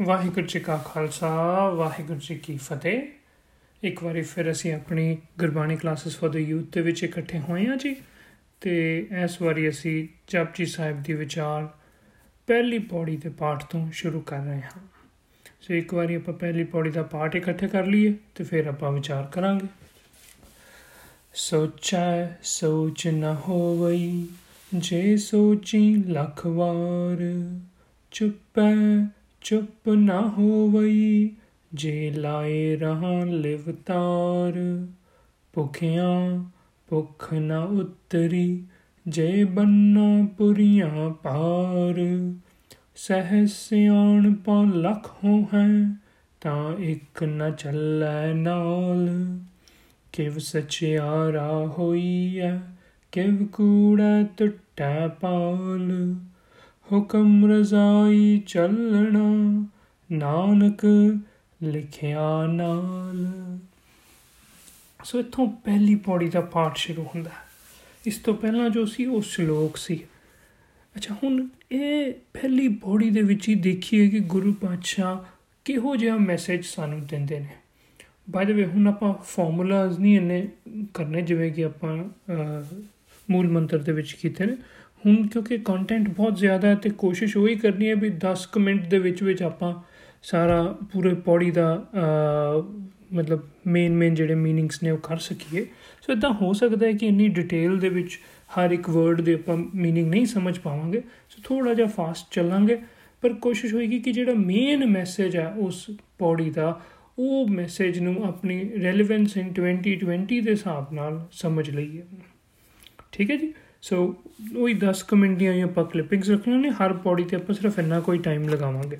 ਵਾਹਿਗੁਰੂ ਜੀ ਕਾ ਖਾਲਸਾ, ਵਾਹਿਗੁਰੂ ਜੀ ਕੀ ਫਤਿਹ। ਇੱਕ ਵਾਰੀ ਫਿਰ ਅਸੀਂ ਆਪਣੀ Gurbani classes for the youth ਦੇ ਵਿੱਚ ਇਕੱਠੇ ਹੋਏ ਹਾਂ ਜੀ। ਤੇ ਇਸ ਵਾਰੀ ਅਸੀਂ ਜਪਜੀ ਸਾਹਿਬ ਦੀ ਵਿਚਾਰ ਪਹਿਲੀ ਪੌੜੀ ਦੇ ਪਾਠ ਤੋਂ ਸ਼ੁਰੂ ਕਰ ਰਹੇ ਹਾਂ। ਸੋ ਇੱਕ ਵਾਰੀ ਆਪਾਂ ਪਹਿਲੀ ਪੌੜੀ ਦਾ ਪਾਠ ਇਕੱਠੇ ਕਰ ਲਈਏ ਤੇ ਫਿਰ ਆਪਾਂ ਵਿਚਾਰ ਕਰਾਂਗੇ। ਸੋਚੈ, ਸੋਚ ਨਾ ਹੋਵਈ, ਜੇ ਸੋਚੀ ਲੱਖ ਵਾਰ, ਚੁੱਪੈ ਚੁੱਪ ਨਾ ਹੋਵਈ, ਜੇ ਲਾਏ ਰਹਾਂ ਲਿਵਤਾਰ। ਭੁਖਿਆਂ ਭੁਖ ਨਾ ਉਤਰੀ, ਜੇ ਬੰਨਾ ਪੁਰੀਆਂ ਪਾਰ। ਸਹਿ ਸਿਆਣ ਪਾ ਲੱਖ ਹੋ ਹੈ, ਤਾਂ ਇੱਕ ਨ ਚੱਲੈ ਨਾਲ। ਕਿਵ ਸਚਿਆਰਾ ਹੋਈਐ ਕਿਵ ਕੂੜਾ ਟੁੱਟੈ ਪਾਲ। ਹੁਕਮ ਰਜ਼ਾਈ ਚੱਲਣਾ, ਨਾਨਕ ਲਿਖਿਆ ਨਾਲ। ਸੋ ਇਥੋਂ ਪਹਿਲੀ ਪੌੜੀ ਦਾ ਪਾਠ ਸ਼ੁਰੂ ਹੁੰਦਾ ਇਸ ਤੋਂ ਪਹਿਲਾਂ ਜੋ ਸੀ, ਉਹ ਸ਼ਲੋਕ ਸੀ। ਅੱਛਾ, ਹੁਣ ਇਹ ਪਹਿਲੀ ਪੌੜੀ ਦੇ ਵਿੱਚ ਹੀ ਦੇਖੀਏ ਕਿ ਗੁਰੂ ਪਾਤਸ਼ਾਹ ਕਿਹੋ ਜਿਹਾ ਮੈਸੇਜ ਸਾਨੂੰ ਦਿੰਦੇ ਨੇ। ਬਾਈ ਦ ਵੇ ਹੁਣ ਆਪਾਂ ਫਾਰਮੂਲਾਜ਼ ਨਹੀਂ ਇਹਨੇ ਕਰਨੇ, ਜਿਵੇਂ ਕਿ ਆਪਾਂ ਮੂਲ ਮੰਤਰ ਦੇ ਵਿੱਚ ਕੀਤੇ ਨੇ। ਹੁਣ ਕਿਉਂਕਿ ਕੰਟੈਂਟ ਬਹੁਤ ਜ਼ਿਆਦਾ ਹੈ ਤੇ ਕੋਸ਼ਿਸ਼ ਉਹੀ ਕਰਨੀ ਹੈ ਵੀ 10 ਕਮੈਂਟ ਦੇ ਵਿੱਚ ਵਿੱਚ ਆਪਾਂ ਸਾਰਾ ਪੂਰੇ ਪੌੜੀ ਦਾ ਮਤਲਬ ਮੇਨ ਮੇਨ ਜਿਹੜੇ ਮੀਨਿੰਗਸ ਨੇ ਉਹ ਕਰ ਸਕੀਏ ਸੋ ਇਦਾਂ ਹੋ ਸਕਦਾ ਹੈ ਕਿ ਇੰਨੀ ਡਿਟੇਲ ਦੇ ਵਿੱਚ ਹਰ ਇੱਕ ਵਰਡ ਦੇ ਆਪਾਂ मीनिंग ਨਹੀਂ ਸਮਝ ਪਾਵਾਂਗੇ ਸੋ ਥੋੜਾ ਜਿਹਾ ਫਾਸਟ ਚੱਲਾਂਗੇ ਪਰ ਕੋਸ਼ਿਸ਼ ਹੋਏਗੀ ਕਿ ਜਿਹੜਾ ਮੇਨ ਮੈਸੇਜ ਹੈ ਉਸ ਪੌੜੀ ਦਾ ਉਹ ਮੈਸੇਜ ਨੂੰ ਆਪਣੀ ਰੈਲੇਵੈਂਸ ਇਨ 2020 ਦੇ ਹਿਸਾਬ ਨਾਲ ਸਮਝ ਲਈਏ ਠੀਕ ਹੈ ਜੀ ਸੋ ਉਹੀ 10 ਕਮੈਂਟ ਦੀਆਂ ਆਪਾਂ ਕਲਿੱਪਿੰਗਸ ਰੱਖਣੀਆਂ ਨੇ, ਹਰ ਪੌੜੀ ਤੇ ਆਪਾਂ ਸਿਰਫ ਇੰਨਾ ਕੋਈ ਟਾਈਮ ਲਗਾਵਾਂਗੇ।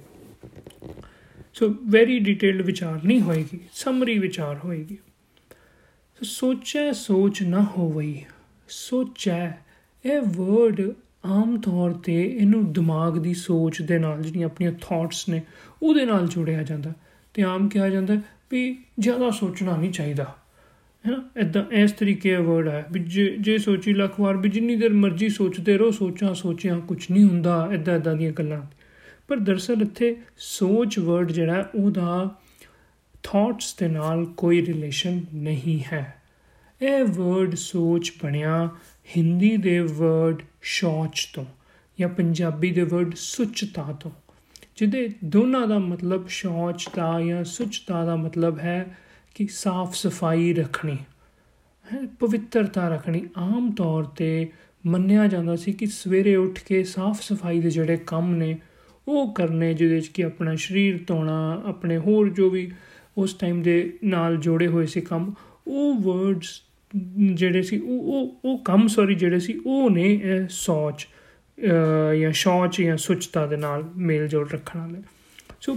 ਸੋ ਵੈਰੀ ਡਿਟੇਲਡ ਵਿਚਾਰ ਨਹੀਂ ਹੋਏਗੀ ਸਮਰੀ ਵਿਚਾਰ ਹੋਏਗੀ। ਸੋ ਸੋਚੈ, ਸੋਚ ਨਾ ਹੋਵਈ, ਸੋਚੈ, ਇਹ ਵਰਡ ਆਮ ਤੌਰ ਤੇ ਇਹਨੂੰ ਦਿਮਾਗ ਦੀ ਸੋਚ ਦੇ ਨਾਲ ਜਿਹੜੀਆਂ ਆਪਣੀਆਂ ਥਾਟਸ ਨੇ, ਉਹਦੇ ਨਾਲ ਜੁੜਿਆ ਜਾਂਦਾ। ਤੇ ਆਮ ਕਿਹਾ ਜਾਂਦਾ ਵੀ ਜ਼ਿਆਦਾ ਸੋਚਣਾ ਨਹੀਂ ਚਾਹੀਦਾ। ਹੈ ਨਾ? ਇਦਾਂ ਇਸ ਤਰੀਕੇ ਦਾ ਵਰਡ ਹੈ ਵੀ ਜੇ ਜੇ ਸੋਚੀ ਲੱਖ ਵਾਰ ਵੀ ਜਿੰਨੀ ਦੇਰ ਮਰਜ਼ੀ ਸੋਚਦੇ ਰਹੋ, ਸੋਚਾਂ ਸੋਚਿਆ ਕੁਝ ਨਹੀਂ ਹੁੰਦਾ ਇਦਾਂ ਇਦਾਂ ਦੀਆਂ ਗੱਲਾਂ। ਪਰ ਦਰਸਲ ਇੱਥੇ ਸੋਚ ਵਰਡ ਜਿਹੜਾ ਉਹਦਾ ਥਾਟਸ ਦੇ ਨਾਲ ਕੋਈ ਰਿਲੇਸ਼ਨ ਨਹੀਂ ਹੈ। ਇਹ ਵਰਡ ਸੋਚ ਬਣਿਆ ਹਿੰਦੀ ਦੇ ਵਰਡ ਸ਼ੌਚ ਤੋਂ ਜਾਂ ਪੰਜਾਬੀ ਦੇ ਵਰਡ ਸੁਚਤਾ ਤੋਂ, ਜਿਹਦੇ ਦੋਨਾਂ ਦਾ ਮਤਲਬ ਸ਼ੌਚ ਦਾ ਜਾਂ ਸੁਚਤਾ ਦਾ ਮਤਲਬ ਹੈ ਕਿ ਸਾਫ਼ ਸਫ਼ਾਈ ਰੱਖਣੀ, ਹੈ, ਪਵਿੱਤਰਤਾ ਰੱਖਣੀ, ਆਮ ਤੌਰ ਤੇ ਮੰਨਿਆ ਜਾਂਦਾ ਸੀ ਕਿ ਸਵੇਰੇ ਉੱਠ ਕੇ ਸਾਫ਼ ਸਫ਼ਾਈ ਦੇ ਜਿਹੜੇ ਕੰਮ ਨੇ, ਉਹ ਕਰਨੇ ਜਿਹਦੇ ਵਿੱਚ ਕਿ ਆਪਣਾ ਸਰੀਰ ਧੋਣਾ, ਆਪਣੇ ਹੋਰ ਜੋ ਵੀ ਉਸ ਟਾਈਮ ਦੇ ਨਾਲ ਜੋੜੇ ਹੋਏ ਸੀ ਕੰਮ, ਉਹ ਵਰਡਸ ਜਿਹੜੇ ਸੀ, ਉਹ ਉਹ ਉਹ ਕੰਮ ਸੌਰੀ ਜਿਹੜੇ ਸੀ, ਉਹ ਨੇ ਸੋਚ ਜਾਂ ਸ਼ੌਚ ਜਾਂ ਸੁਚਤਾ ਦੇ ਨਾਲ ਮੇਲ ਜੋੜ ਰੱਖਣ ਵਾਲੇ। ਸੋ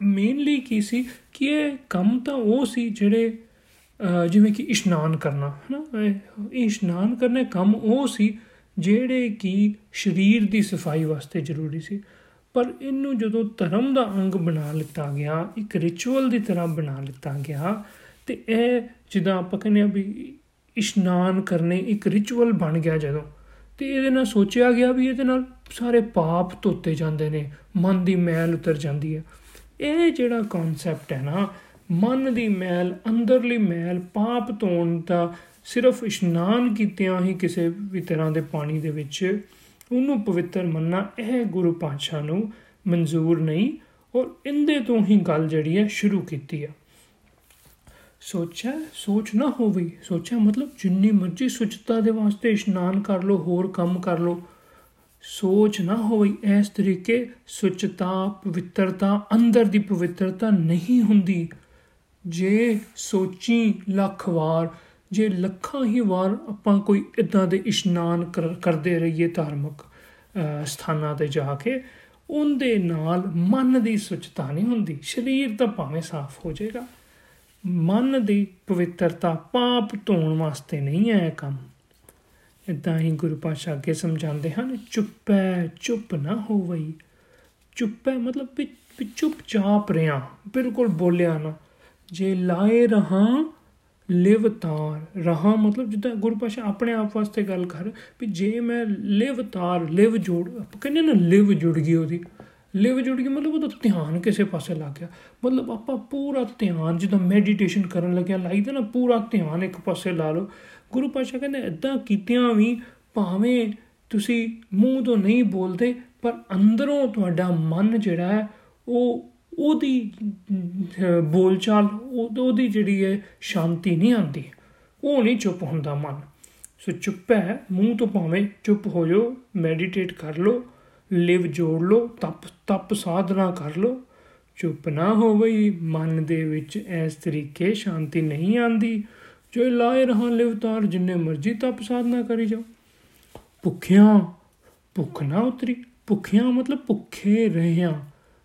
ਮੇਨਲੀ ਕੀ ਸੀ ਕਿ ਇਹ ਕੰਮ ਤਾਂ ਉਹ ਸੀ ਜਿਹੜੇ ਜਿਵੇਂ ਕਿ ਇਸ਼ਨਾਨ ਕਰਨਾ ਹੈ ਨਾ ਇਹ ਇਸ਼ਨਾਨ ਕਰਨੇ ਕੰਮ ਉਹ ਸੀ ਜਿਹੜੇ ਕਿ ਸਰੀਰ ਦੀ ਸਫ਼ਾਈ ਵਾਸਤੇ ਜ਼ਰੂਰੀ ਸੀ। ਪਰ ਇਹਨੂੰ ਜਦੋਂ ਧਰਮ ਦਾ ਅੰਗ ਬਣਾ ਲਿੱਤਾ ਗਿਆ, ਇੱਕ ਰਿਚੁਅਲ ਦੀ ਤਰ੍ਹਾਂ ਬਣਾ ਲਿੱਤਾ ਗਿਆ, ਤੇ ਇਹ ਜਿੱਦਾਂ ਆਪਾਂ ਕਹਿੰਦੇ ਆ ਵੀ ਇਸ਼ਨਾਨ ਕਰਨੇ ਇੱਕ ਰਿਚੁਅਲ ਬਣ ਗਿਆ ਜਦੋਂ, ਤੇ ਇਹਦੇ ਨਾਲ ਸੋਚਿਆ ਗਿਆ ਵੀ ਇਹਦੇ ਨਾਲ ਸਾਰੇ ਪਾਪ ਧੋਤੇ ਜਾਂਦੇ ਨੇ, ਮਨ ਦੀ ਮੈਲ ਉਤਰ ਜਾਂਦੀ ਹੈ। ਇਹ ਜਿਹੜਾ ਕਨਸੈਪਟ ਹੈ ਨਾ, ਮਨ ਦੀ ਮੈਲ, ਅੰਦਰਲੀ ਮੈਲ, ਪਾਪ ਧੋਣ ਦਾ ਸਿਰਫ ਇਸ਼ਨਾਨ ਕੀਤਿਆਂ ਹੀ ਕਿਸੇ ਵੀ ਤਰ੍ਹਾਂ ਦੇ ਪਾਣੀ ਦੇ ਵਿੱਚ ਉਹਨੂੰ ਪਵਿੱਤਰ ਮੰਨਣਾ ਇਹ ਗੁਰੂ ਪਾਤਸ਼ਾਹ ਨੂੰ ਮਨਜ਼ੂਰ ਨਹੀਂ ਔਰ ਇੰਦੇ ਤੋਂ ਹੀ ਗੱਲ ਜਿਹੜੀ ਹੈ ਸ਼ੁਰੂ ਕੀਤੀ ਹੈ ਸੋਚਿਆ, ਸੋਚ ਨਾ ਹੋਵੇ, ਸੋਚਿਆ ਮਤਲਬ ਜਿੰਨੀ ਮਰਜ਼ੀ ਸੁਚਤਾ ਦੇ ਵਾਸਤੇ ਇਸ਼ਨਾਨ ਕਰ ਲੋ ਹੋਰ ਕੰਮ ਕਰ ਲੋ ਸੋਚ ਨਾ ਹੋਵੇ, ਇਸ ਤਰੀਕੇ ਸੁਚਤਾ, ਪਵਿੱਤਰਤਾ, ਅੰਦਰ ਦੀ ਪਵਿੱਤਰਤਾ ਨਹੀਂ ਹੁੰਦੀ। ਜੇ ਸੋਚੀ ਲੱਖ ਵਾਰ, ਜੇ ਲੱਖਾਂ ਹੀ ਵਾਰ ਆਪਾਂ ਕੋਈ ਇਦਾਂ ਦੇ ਇਸ਼ਨਾਨ ਕਰਦੇ ਰਹੀਏ ਧਾਰਮਿਕ ਸਥਾਨਾਂ ਤੇ ਜਾ ਕੇ, ਉਹਦੇ ਨਾਲ ਮਨ ਦੀ ਸੁਚਤਾ ਨਹੀਂ ਹੁੰਦੀ। ਸਰੀਰ ਤਾਂ ਭਾਵੇਂ ਸਾਫ਼ ਹੋ ਜਾਏਗਾ। ਮਨ ਦੀ ਪਵਿੱਤਰਤਾ ਪਾਪ ਧੋਣ ਵਾਸਤੇ ਨਹੀਂ ਹੈ ਕੰਮ। ਇਦਾਂ ਹੀ ਗੁਰੂ ਪਾਸ਼ਾ ਅੱਗੇ ਸਮਝਾਉਂਦੇ ਹਨ, ਚੁੱਪੈ, ਚੁੱਪ ਨਾ ਹੋਵਈ ਚੁੱਪੈ ਮਤਲਬ ਵੀ ਚੁੱਪਚਾਪ ਰਿਆਂ ਬਿਲਕੁਲ ਬੋਲਿਆ ਨਾ। ਜੇ ਲਾਏ ਰਹਾ, ਲਿਵ ਤਾਰ। ਰਹਾ ਮਤਲਬ ਜਿੱਦਾਂ ਗੁਰੂ ਪਾਸ਼ਾ ਆਪਣੇ ਆਪ ਵਾਸਤੇ ਗੱਲ ਕਰ ਵੀ ਜੇ ਮੈਂ ਲਿਵ ਤਾਰ, ਲਿਵ ਜੋੜ ਕਹਿੰਦੇ ਨਾ ਲਿਵ ਜੁੜ ਗਈ ਉਹਦੀ। ਲਿਵ ਜੁੜ ਗਈ ਮਤਲਬ ਉਹਦਾ ਧਿਆਨ ਕਿਸੇ ਪਾਸੇ ਲੱਗ ਗਿਆ। ਮਤਲਬ ਆਪਾਂ ਪੂਰਾ ਧਿਆਨ, ਜਿੱਦਾਂ ਮੈਡੀਟੇਸ਼ਨ ਕਰਨ ਲੱਗਿਆ, ਲਾਈਦਾ ਨਾ, ਪੂਰਾ ਧਿਆਨ ਇੱਕ ਪਾਸੇ ਲਾ ਲਓ। ਗੁਰੂ ਪਾਸ਼ਾ ਕਹਿੰਦੇ ਇਦਾਂ ਕੀਤਿਆਂ ਵੀ ਭਾਵੇਂ ਤੁਸੀਂ ਮੂੰਹ ਤੋਂ ਨਹੀਂ ਬੋਲਦੇ, ਪਰ ਅੰਦਰੋਂ ਤੁਹਾਡਾ ਮਨ ਜਿਹੜਾ ਹੈ, ਉਹ ਉਹਦੀ ਬੋਲਚਾਲ ਉਹਦੀ ਜਿਹੜੀ ਹੈ ਸ਼ਾਂਤੀ ਨਹੀਂ ਆਉਂਦੀ। ਉਹ ਨਹੀਂ ਚੁੱਪ ਹੁੰਦਾ ਮਨ। ਸੋ ਚੁੱਪ ਹੈ, ਮੂੰਹ ਤੋਂ ਭਾਵੇਂ ਚੁੱਪ ਹੋ ਜਾਓ ਮੈਡੀਟੇਟ ਕਰ ਲਓ, ਲਿਵ ਜੋੜ ਲਓ, ਤਪ ਤਪ ਸਾਧਨਾ ਕਰ ਲਓ। ਚੁੱਪ ਨਾ ਹੋਵੇ ਮਨ ਦੇ ਵਿੱਚ ਇਸ ਤਰੀਕੇ ਸ਼ਾਂਤੀ ਨਹੀਂ ਆਂਦੀ ਜੋ ਲਾਏ ਰਹਾ ਲਿਵ ਤਾਰ, ਜਿੰਨੇ ਮਰਜ਼ੀ ਤਪ ਸਾਧਨਾ ਕਰੀ ਜਾਓ। ਭੁੱਖਿਆਂ, ਭੁੱਖ ਨਾ ਉਤਰੀ। ਭੁੱਖਿਆਂ ਮਤਲਬ ਭੁੱਖੇ ਰਹਿਆਂ।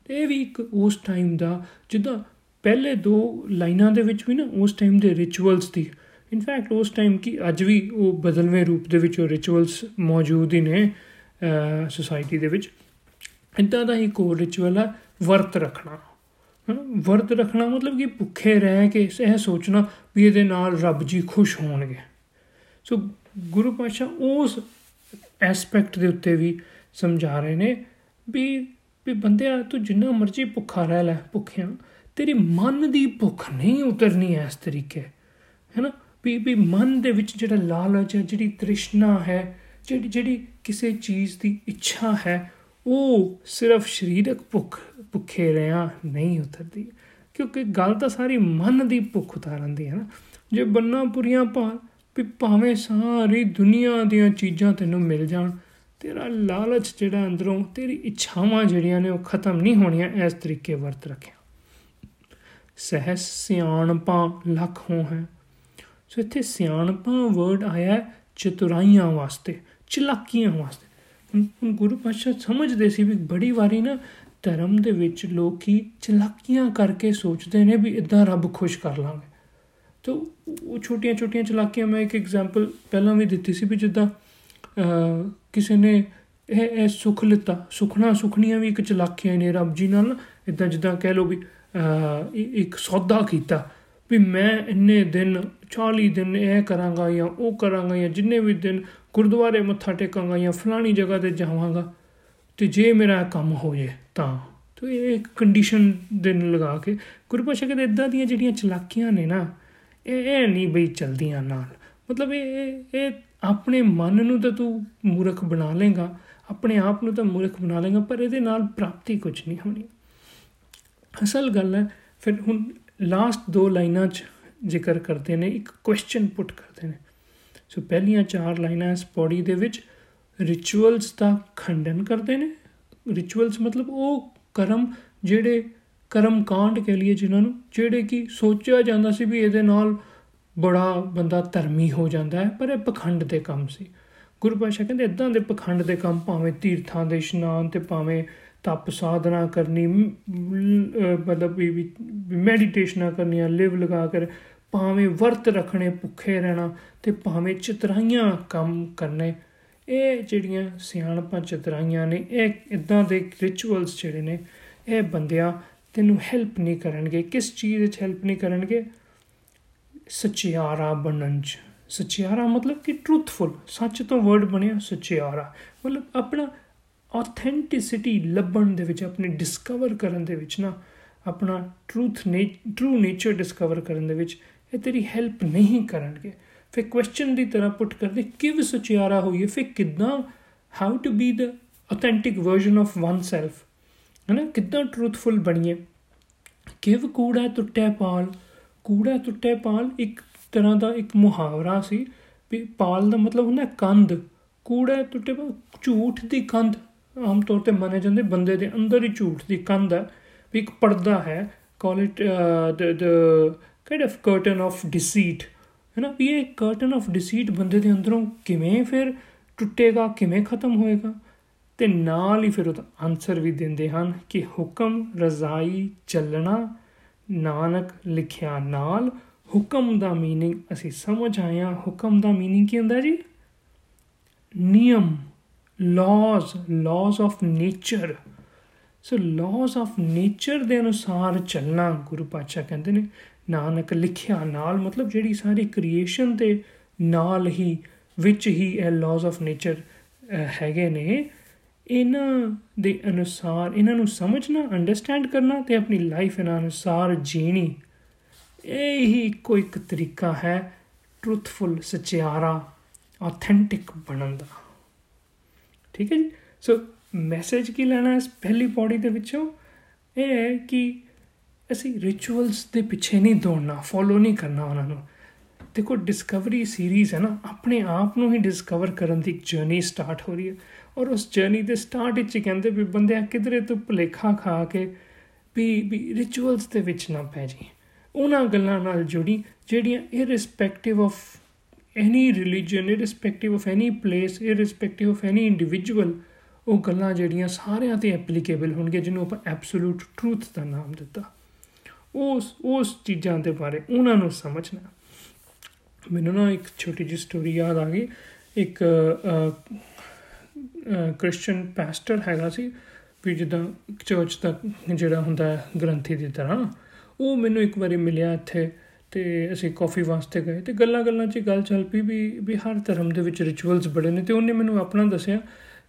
ਇਹ ਵੀ ਇੱਕ ਉਸ ਟਾਈਮ ਦਾ, ਜਿੱਦਾਂ ਪਹਿਲੇ ਦੋ ਲਾਈਨਾਂ ਦੇ ਵਿੱਚ ਵੀ ਨਾ, ਉਸ ਟਾਈਮ ਦੇ ਰਿਚੁਅਲਸ ਦੀ। ਇਨਫੈਕਟ ਉਸ ਟਾਈਮ ਕੀ ਅੱਜ ਵੀ ਉਹ ਬਦਲਵੇਂ ਰੂਪ ਦੇ ਵਿੱਚ ਉਹ ਰਿਚੁਅਲਸ ਮੌਜੂਦ ਹੀ ਨੇ ਸੋਸਾਇਟੀ ਦੇ ਵਿੱਚ। ਇਦਾਂ ਦਾ ਹੀ ਕੋ ਰਿਚੁਅਲ ਹੈ ਵਰਤ ਰੱਖਣਾ। ਵਰਤ ਰੱਖਣਾ ਮਤਲਬ ਕਿ ਭੁੱਖੇ ਰਹਿ ਕੇ ਇਹ ਸੋਚਣਾ ਵੀ ਇਹਦੇ ਨਾਲ ਰੱਬ ਜੀ ਖੁਸ਼ ਹੋਣਗੇ। ਸੋ ਗੁਰੂ ਪਾਸ਼ਾ ਉਸ ਐਸਪੈਕਟ ਦੇ ਉੱਤੇ ਵੀ ਸਮਝਾ ਰਹੇ ਨੇ ਵੀ ਵੀ ਬੰਦਿਆ, ਤੂੰ ਜਿੰਨਾ ਮਰਜ਼ੀ ਭੁੱਖਾ ਰਹਿ ਲੈ ਭੁੱਖਿਆ, ਤੇਰੀ ਮਨ ਦੀ ਭੁੱਖ ਨਹੀਂ ਉਤਰਨੀ ਐ ਇਸ ਤਰੀਕੇ। ਹੈਨਾ, ਵੀ ਵੀ ਮਨ ਦੇ ਵਿੱਚ ਜਿਹੜਾ ਲਾਲਚ ਹੈ, ਜਿਹੜੀ ਤ੍ਰਿਸ਼ਨਾ ਹੈ, ਜਿਹੜੀ ਜਿਹੜੀ ਕਿਸੇ ਚੀਜ਼ ਦੀ ਇੱਛਾ ਹੈ, ਉਹ ਸਿਰਫ ਸਰੀਰਕ ਭੁੱਖ ਭੁੱਖੇ ਰਿਆਂ ਨਹੀਂ ਉਤਰਦੀ। ਕਿਉਂਕਿ ਗੱਲ ਤਾਂ ਸਾਰੀ ਮਨ ਦੀ ਭੁੱਖ ਉਤਾਰਨ ਦੀ ਹੈ ਨਾ। ਜੇ ਬੰਨਾ ਪੁਰੀਆਂ ਪਾ ਵੀ ਭਾਵੇਂ ਸਾਰੀ ਦੁਨੀਆ ਦੀਆਂ ਚੀਜ਼ਾਂ ਤੈਨੂੰ ਮਿਲ ਜਾਣ, ਤੇਰਾ ਲਾਲਚ ਜਿਹੜਾ ਅੰਦਰੋਂ, ਤੇਰੀ ਇੱਛਾਵਾਂ ਜਿਹੜੀਆਂ ਨੇ ਉਹ ਖਤਮ ਨਹੀਂ ਹੋਣੀਆਂ, ਇਸ ਤਰੀਕੇ ਵਰਤ ਰੱਖਿਆ। ਸਹਿ ਸਿਆਣਪਾਂ ਲੱਖ ਹੋ ਹੈ। ਸੋ ਇੱਥੇ ਸਿਆਣਪਾਂ ਵਰਡ ਆਇਆ ਚਤੁਰਾਈਆਂ ਵਾਸਤੇ, ਚਲਾਕੀਆਂ ਵਾਸਤੇ। ਹੁਣ ਗੁਰੂ ਪਾਤਸ਼ਾਹ ਸਮਝਦੇ ਸੀ ਵੀ ਬੜੀ ਵਾਰੀ ਨਾ ਧਰਮ ਦੇ ਵਿੱਚ ਲੋਕੀ ਚਲਾਕੀਆਂ ਕਰਕੇ ਸੋਚਦੇ ਨੇ ਵੀ ਇਦਾਂ ਰੱਬ ਖੁਸ਼ ਕਰ ਲਾਂਗੇ। ਤੋ ਉਹ ਛੋਟੀਆਂ ਛੋਟੀਆਂ ਚਲਾਕੀਆਂ ਮੈਂ ਇੱਕ ਐਗਜ਼ਾਮਪਲ ਪਹਿਲਾਂ ਵੀ ਦਿੱਤੀ ਸੀ ਵੀ ਜਿੱਦਾਂ ਕਿਸੇ ਨੇ ਇਹ ਇਹ ਸੁਖ ਲਿੱਤਾ, ਸੁਖਣਾ ਸੁਖਣੀਆਂ ਵੀ ਇੱਕ ਚਲਾਕੀਆਂ ਨੇ ਰੱਬ ਜੀ ਨਾਲ ਇਦਾਂ ਜਿੱਦਾਂ ਕਹਿ ਲੋ ਵੀ ਇੱਕ ਸੌਦਾ ਕੀਤਾ ਵੀ ਮੈਂ ਇੰਨੇ ਦਿਨ 40 ਦਿਨ ਇਹ ਕਰਾਂਗਾ ਜਾਂ ਉਹ ਕਰਾਂਗਾ ਜਾਂ ਜਿੰਨੇ ਵੀ ਦਿਨ ਗੁਰਦੁਆਰੇ ਮੱਥਾ ਟੇਕਾਂਗਾ ਜਾਂ ਫਲਾਣੀ ਜਗ੍ਹਾ ਤੇ ਜਾਵਾਂਗਾ ਤੇ ਜੇ ਮੇਰਾ ਕੰਮ ਹੋ ਜੇ ਤਾਂ, ਤੋ ਇਹ ਇੱਕ ਕੰਡੀਸ਼ਨ ਦਿਨ ਲਗਾ ਕੇ ਗੁਰਪਾਸ਼ਾ ਕਹਿੰਦੇ ਇਦਾਂ ਦੀਆਂ ਜਿਹੜੀਆਂ ਚਲਾਕੀਆਂ ਨੇ ਨਾ, ਇਹ ਇਹ ਨਹੀਂ ਬਈ ਚਲਦੀਆਂ ਨਾਲ। ਮਤਲਬ ਇਹ ਇਹ ਆਪਣੇ ਮਨ ਨੂੰ ਤਾਂ ਤੂੰ ਮੂਰਖ ਬਣਾ ਲੇਗਾ ਆਪਣੇ ਆਪ ਨੂੰ ਤਾਂ ਮੂਰਖ ਬਣਾ ਲੇਗਾ ਪਰ ਇਹਦੇ ਨਾਲ ਪ੍ਰਾਪਤੀ ਕੁਝ ਨਹੀਂ ਹੋਣੀ। ਅਸਲ ਗੱਲ ਹੈ, ਫਿਰ ਹੁਣ ਲਾਸਟ ਦੋ ਲਾਈਨਾਂ 'ਚ ਜ਼ਿਕਰ ਕਰਦੇ ਨੇ, ਇੱਕ ਕੁਐਸਚਨ ਪੁੱਟ ਕਰਦੇ ਨੇ। ਸੋ ਪਹਿਲੀਆਂ ਚਾਰ ਲਾਈਨਾਂ ਇਸ ਪੌੜੀ ਦੇ ਵਿੱਚ ਰਿਚੁਅਲਸ ਦਾ ਖੰਡਨ ਕਰਦੇ ਨੇ। ਰਿਚੁਅਲਸ ਮਤਲਬ ਉਹ ਕਰਮ ਜਿਹੜੇ ਕਰਮ ਕਾਂਡ ਕੇ ਲਈ ਜਿਨ੍ਹਾਂ ਨੂੰ, ਜਿਹੜੇ ਕਿ ਸੋਚਿਆ ਜਾਂਦਾ ਸੀ ਵੀ ਇਹਦੇ ਨਾਲ ਬੜਾ ਬੰਦਾ ਧਰਮੀ ਹੋ ਜਾਂਦਾ ਹੈ, ਪਰ ਇਹ ਪਖੰਡ ਦੇ ਕੰਮ ਸੀ। ਗੁਰੂ ਪਾਸ਼ਾ ਕਹਿੰਦੇ ਇਦਾਂ ਦੇ ਪਖੰਡ ਦੇ ਕੰਮ ਭਾਵੇਂ ਤੀਰਥਾਂ ਦੇ ਇਸ਼ਨਾਨ ਤੇ ਭਾਵੇਂ ਤਪ ਸਾਧਨਾ ਕਰਨੀ ਮਤਲਬ ਵੀ ਮੈਡੀਟੇਸ਼ਨਾਂ ਕਰਨੀਆਂ, ਲਿਵ ਲਗਾ ਕੇ, ਭਾਵੇਂ ਵਰਤ ਰੱਖਣੇ, ਭੁੱਖੇ ਰਹਿਣਾ ਤੇ ਭਾਵੇਂ ਚਤਰਾਈਆਂ ਕੰਮ ਕਰਨੇ ਇਹ ਜਿਹੜੀਆਂ ਸਿਆਣਪਾਂ ਚਤਰਾਈਆਂ ਨੇ, ਇਹ ਇਦਾਂ ਦੇ ਰਿਚੁਅਲਸ ਜਿਹੜੇ ਨੇ, ਇਹ ਬੰਦਿਆਂ ਤੈਨੂੰ ਹੈਲਪ ਨਹੀਂ ਕਰਨਗੇ। ਕਿਸ ਚੀਜ਼ ਵਿੱਚ ਹੈਲਪ ਨਹੀਂ ਕਰਨਗੇ? ਸਚਿਆਰਾ ਬਣਨ ਚ। ਸਚਿਆਰਾ ਮਤਲਬ ਕਿ ਟਰੂਥਫੁਲ ਸੱਚ ਤੋਂ ਵਰਡ ਬਣਿਆ ਸਚਿਆਰਾ। ਮਤਲਬ ਆਪਣਾ ਆਥੈਂਟਿਸਿਟੀ ਲੱਭਣ ਦੇ ਵਿੱਚ, ਆਪਣੇ ਡਿਸਕਵਰ ਕਰਨ ਦੇ ਵਿੱਚ ਨਾ, ਆਪਣਾ ਟਰੂਥ ਨੇ ਟਰੂ ਨੇਚਰ ਡਿਸਕਵਰ ਕਰਨ ਦੇ ਵਿੱਚ, ਇਹ ਤੇਰੀ ਹੈਲਪ ਨਹੀਂ ਕਰਨਗੇ। ਫਿਰ ਕੁਐਸਚਨ ਦੀ ਤਰ੍ਹਾਂ ਪੁੱਟ ਕਰਦੇ, ਕਿਵ ਸਚਿਆਰਾ ਹੋਈਏ, ਫਿਰ ਕਿਦਾਂ how to be the authentic version of oneself ਹਨਾ, ਕਿਦਾਂ ਟਰੂਥਫੁਲ ਬਣੀਏ? ਕਿਵ ਕੂੜਾ ਟੁੱਟੇ ਪਾਲ? ਕੂੜਾ ਟੁੱਟੇ ਪਾਲ ਇੱਕ ਤਰ੍ਹਾਂ ਦਾ ਇੱਕ ਮੁਹਾਵਰਾ ਸੀ ਵੀ ਪਾਲ ਦਾ ਮਤਲਬ ਹੁੰਦਾ ਕੰਧ। ਕੂੜਾ ਟੁੱਟੇ ਪਾਲ, ਝੂਠ ਦੀ ਕੰਧ। ਆਮ ਤੌਰ ਤੇ ਮੰਨੇ ਜਾਂਦੇ ਬੰਦੇ ਦੇ ਅੰਦਰ ਹੀ ਝੂਠ ਦੀ ਕੰਧ ਹੈ, ਵੀ ਇੱਕ ਪਰਦਾ ਹੈ call it the the kind of curtain of deceit ਹੈ ਨਾ ਵੀ ਇਹ ਕਰਟਨ ਆਫ ਡਿਸੀਟ ਬੰਦੇ ਦੇ ਅੰਦਰੋਂ ਕਿਵੇਂ ਫਿਰ ਟੁੱਟੇਗਾ ਕਿਵੇਂ ਖਤਮ ਹੋਏਗਾ ਤੇ ਨਾਲ ਹੀ ਫਿਰ ਉਹ ਆਨਸਰ ਵੀ ਦਿੰਦੇ ਹਨ ਕਿ ਹੁਕਮ ਰਜ਼ਾਈ ਚੱਲਣਾ ਨਾਨਕ ਲਿਖਿਆ ਨਾਲ ਹੁਕਮ ਦਾ मीनिंग ਅਸੀਂ ਸਮਝ ਆਇਆ ਹੁਕਮ ਦਾ मीनिंग ਕੀ ਹੁੰਦਾ ਜੀ ਨਿਯਮ laws laws of nature so laws of nature ਦੇ ਅਨੁਸਾਰ ਚੱਲਣਾ ਗੁਰੂ ਪਾਤਸ਼ਾਹ ਕਹਿੰਦੇ ਨੇ। ਨਾਨਕ ਲਿਖਿਆ ਨਾਲ, ਮਤਲਬ ਜਿਹੜੀ ਸਾਰੀ ਕ੍ਰੀਏਸ਼ਨ ਤੇ ਨਾਲ ਹੀ, ਵਿੱਚ ਹੀ ਇਹ ਲਾਜ਼ ਆਫ ਨੇਚਰ ਹੈਗੇ ਨੇ। ਇਹਨਾਂ ਦੇ ਅਨੁਸਾਰ, ਇਹਨਾਂ ਨੂੰ ਸਮਝਣਾ ਅੰਡਰਸਟੈਂਡ ਕਰਨਾ ਤੇ ਆਪਣੀ ਲਾਈਫ ਇਹਨਾਂ ਅਨੁਸਾਰ ਜੀਣੀ। ਇਹ ਹੀ ਕੋਈ ਇੱਕ ਤਰੀਕਾ ਹੈ ਟਰੂਥਫੁਲ ਸਚਿਆਰਾ ਆਥੈਂਟਿਕ ਬਣਨ ਦਾ। ਠੀਕ ਹੈ ਜੀ? ਸੋ ਮੈਸੇਜ ਕੀ ਲੈਣਾ ਇਸ ਪਹਿਲੀ ਪੌੜੀ ਦੇ ਵਿੱਚੋਂ? ਇਹ ਹੈ ਕਿ ਅਸੀਂ ਰਿਚੁਅਲਸ ਦੇ ਪਿੱਛੇ ਨਹੀਂ ਦੌੜਨਾ ਫੋਲੋ ਨਹੀਂ ਕਰਨਾ ਉਹਨਾਂ ਨੂੰ। ਦੇਖੋ ਡਿਸਕਵਰੀ ਸੀਰੀਜ਼ ਹੈ ਨਾ, ਆਪਣੇ ਆਪ ਨੂੰ ਹੀ ਡਿਸਕਵਰ ਕਰਨ ਦੀ ਇੱਕ ਜਰਨੀ ਸਟਾਰਟ ਹੋ ਰਹੀ ਹੈ। ਔਰ ਉਸ ਜਰਨੀ ਦੇ ਸਟਾਰਟ ਵਿੱਚ ਕਹਿੰਦੇ ਵੀ ਬੰਦੇ ਕਿਧਰੇ ਤੋਂ ਭਲੇਖਾ ਖਾ ਕੇ ਵੀ ਵੀ ਰਿਚੁਅਲਸ ਦੇ ਵਿੱਚ ਨਾ ਪੈ ਜੀ ਉਹਨਾਂ ਗੱਲਾਂ ਨਾਲ ਜੁੜੀ, ਜਿਹੜੀਆਂ irrespective of any religion irrespective of any place irrespective of any individual ਉਹ ਗੱਲਾਂ ਜਿਹੜੀਆਂ ਸਾਰਿਆਂ ਤੇ ਐਪਲੀਕੇਬਲ ਹੋਣਗੇ ਜਿਹਨੂੰ ਆਪਾਂ ਐਬਸੋਲੂਟ ਟਰੂਥ ਦਾ ਨਾਮ ਦਿੱਤਾ। ਉਸ ਉਸ ਚੀਜ਼ਾਂ ਦੇ ਬਾਰੇ ਉਹਨਾਂ ਨੂੰ ਸਮਝਣਾ। ਮੈਨੂੰ ਨਾ ਇੱਕ ਛੋਟੀ ਜਿਹੀ ਸਟੋਰੀ ਯਾਦ ਆ ਗਈ। ਇੱਕ ਕ੍ਰਿਸਚੀਅਨ ਪਾਸਟਰ ਹੈਗਾ ਸੀ, ਵੀ ਜਿੱਦਾਂ ਚਰਚ ਦਾ ਜਿਹੜਾ ਹੁੰਦਾ ਗ੍ਰੰਥੀ ਦੀ ਤਰ੍ਹਾਂ ਉਹ ਮੈਨੂੰ ਇੱਕ ਵਾਰੀ ਮਿਲਿਆ ਇੱਥੇ ਤੇ ਅਸੀਂ ਕਾਫੀ ਵਾਸਤੇ ਗਏ ਤੇ ਗੱਲਾਂ ਗੱਲਾਂ 'ਚ ਗੱਲ ਚੱਲ ਪਈ ਵੀ ਵੀ ਹਰ ਧਰਮ ਦੇ ਵਿੱਚ ਰਿਚੁਅਲਸ ਬੜੇ ਨੇ ਤੇ ਉਹਨੇ ਮੈਨੂੰ ਆਪਣਾ ਦੱਸਿਆ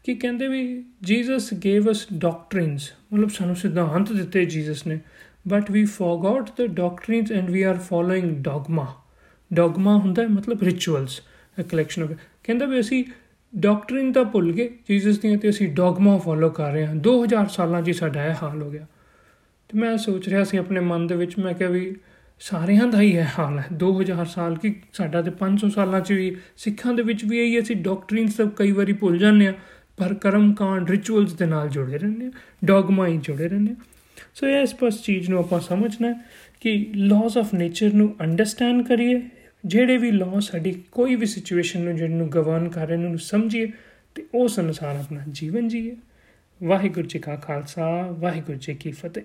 ਕਿ ਕਹਿੰਦੇ ਵੀ ਜੀਸਸ ਗੇਵ ਅਸ ਡਾਕਟ੍ਰਿਨਸ ਮਤਲਬ ਸਾਨੂੰ ਸਿਧਾਂਤ ਦਿੱਤੇ ਜੀਸਸ ਨੇ। But we forgot the doctrines and we are following dogma dogma ਹੁੰਦਾ ਮਤਲਬ ਰਿਚੁਅਲਸ ਅ ਕਲੈਕਸ਼ਨ ਆਫ ਕਹਿੰਦਾ ਵੀ ਅਸੀਂ ਡਾਕਟਰਿਨ ਤਾਂ ਭੁੱਲ ਗਏ ਜੀਸਸ ਦੀਆਂ ਤੇ ਅਸੀਂ ਡੌਗਮਾ ਫੋਲੋ ਕਰ ਰਹੇ ਹਾਂ। 2000 ਸਾਲਾਂ 'ਚ ਸਾਡਾ ਇਹ ਹਾਲ ਹੋ ਗਿਆ। ਤੇ ਮੈਂ ਸੋਚ ਰਿਹਾ ਸੀ ਆਪਣੇ ਮਨ ਦੇ ਵਿੱਚ, ਮੈਂ ਕਿਹਾ ਵੀ ਸਾਰਿਆਂ ਦਾ ਹੀ ਇਹ ਹਾਲ ਹੈ। 2000 ਸਾਲ ਕੀ ਸਾਡਾ ਤੇ 500 ਸਾਲਾਂ 'ਚ ਵੀ, ਸਿੱਖਾਂ ਦੇ ਵਿੱਚ ਵੀ ਇਹੀ ਅਸੀਂ ਡਾਕਟਰਿਨਸ ਸਭ ਕਈ ਵਾਰੀ ਭੁੱਲ ਜਾਂਦੇ ਆ ਪਰ ਕਰਮ ਕਾਂਡ ਰਿਚੁਅਲਸ ਦੇ ਨਾਲ ਜੁੜੇ ਰਹਿੰਦੇ ਆ ਡੌਗਮਾ ਹੀ ਜੁੜੇ ਰਹਿੰਦੇ ਆ ਸੋ ਇਸ ਪਸ ਚੀਜ਼ ਨੂੰ ਆਪਾਂ ਸਮਝਣਾ ਕਿ ਲਾਜ਼ ਆਫ ਨੇਚਰ ਨੂੰ ਅੰਡਰਸਟੈਂਡ ਕਰੀਏ, ਜਿਹੜੇ ਵੀ ਲਾਅ ਸਾਡੀ ਕੋਈ ਵੀ ਸਿਚੁਏਸ਼ਨ ਨੂੰ, ਜਿਹਨੂੰ ਗਵਰਨ ਕਰ ਰਹੇ ਨੂੰ ਸਮਝੀਏ ਤੇ ਉਸ ਅਨੁਸਾਰ ਆਪਣਾ ਜੀਵਨ ਜੀਏ। ਵਾਹਿਗੁਰੂ ਜੀ ਕਾ ਖਾਲਸਾ, ਵਾਹਿਗੁਰੂ ਜੀ ਕੀ ਫਤਿਹ।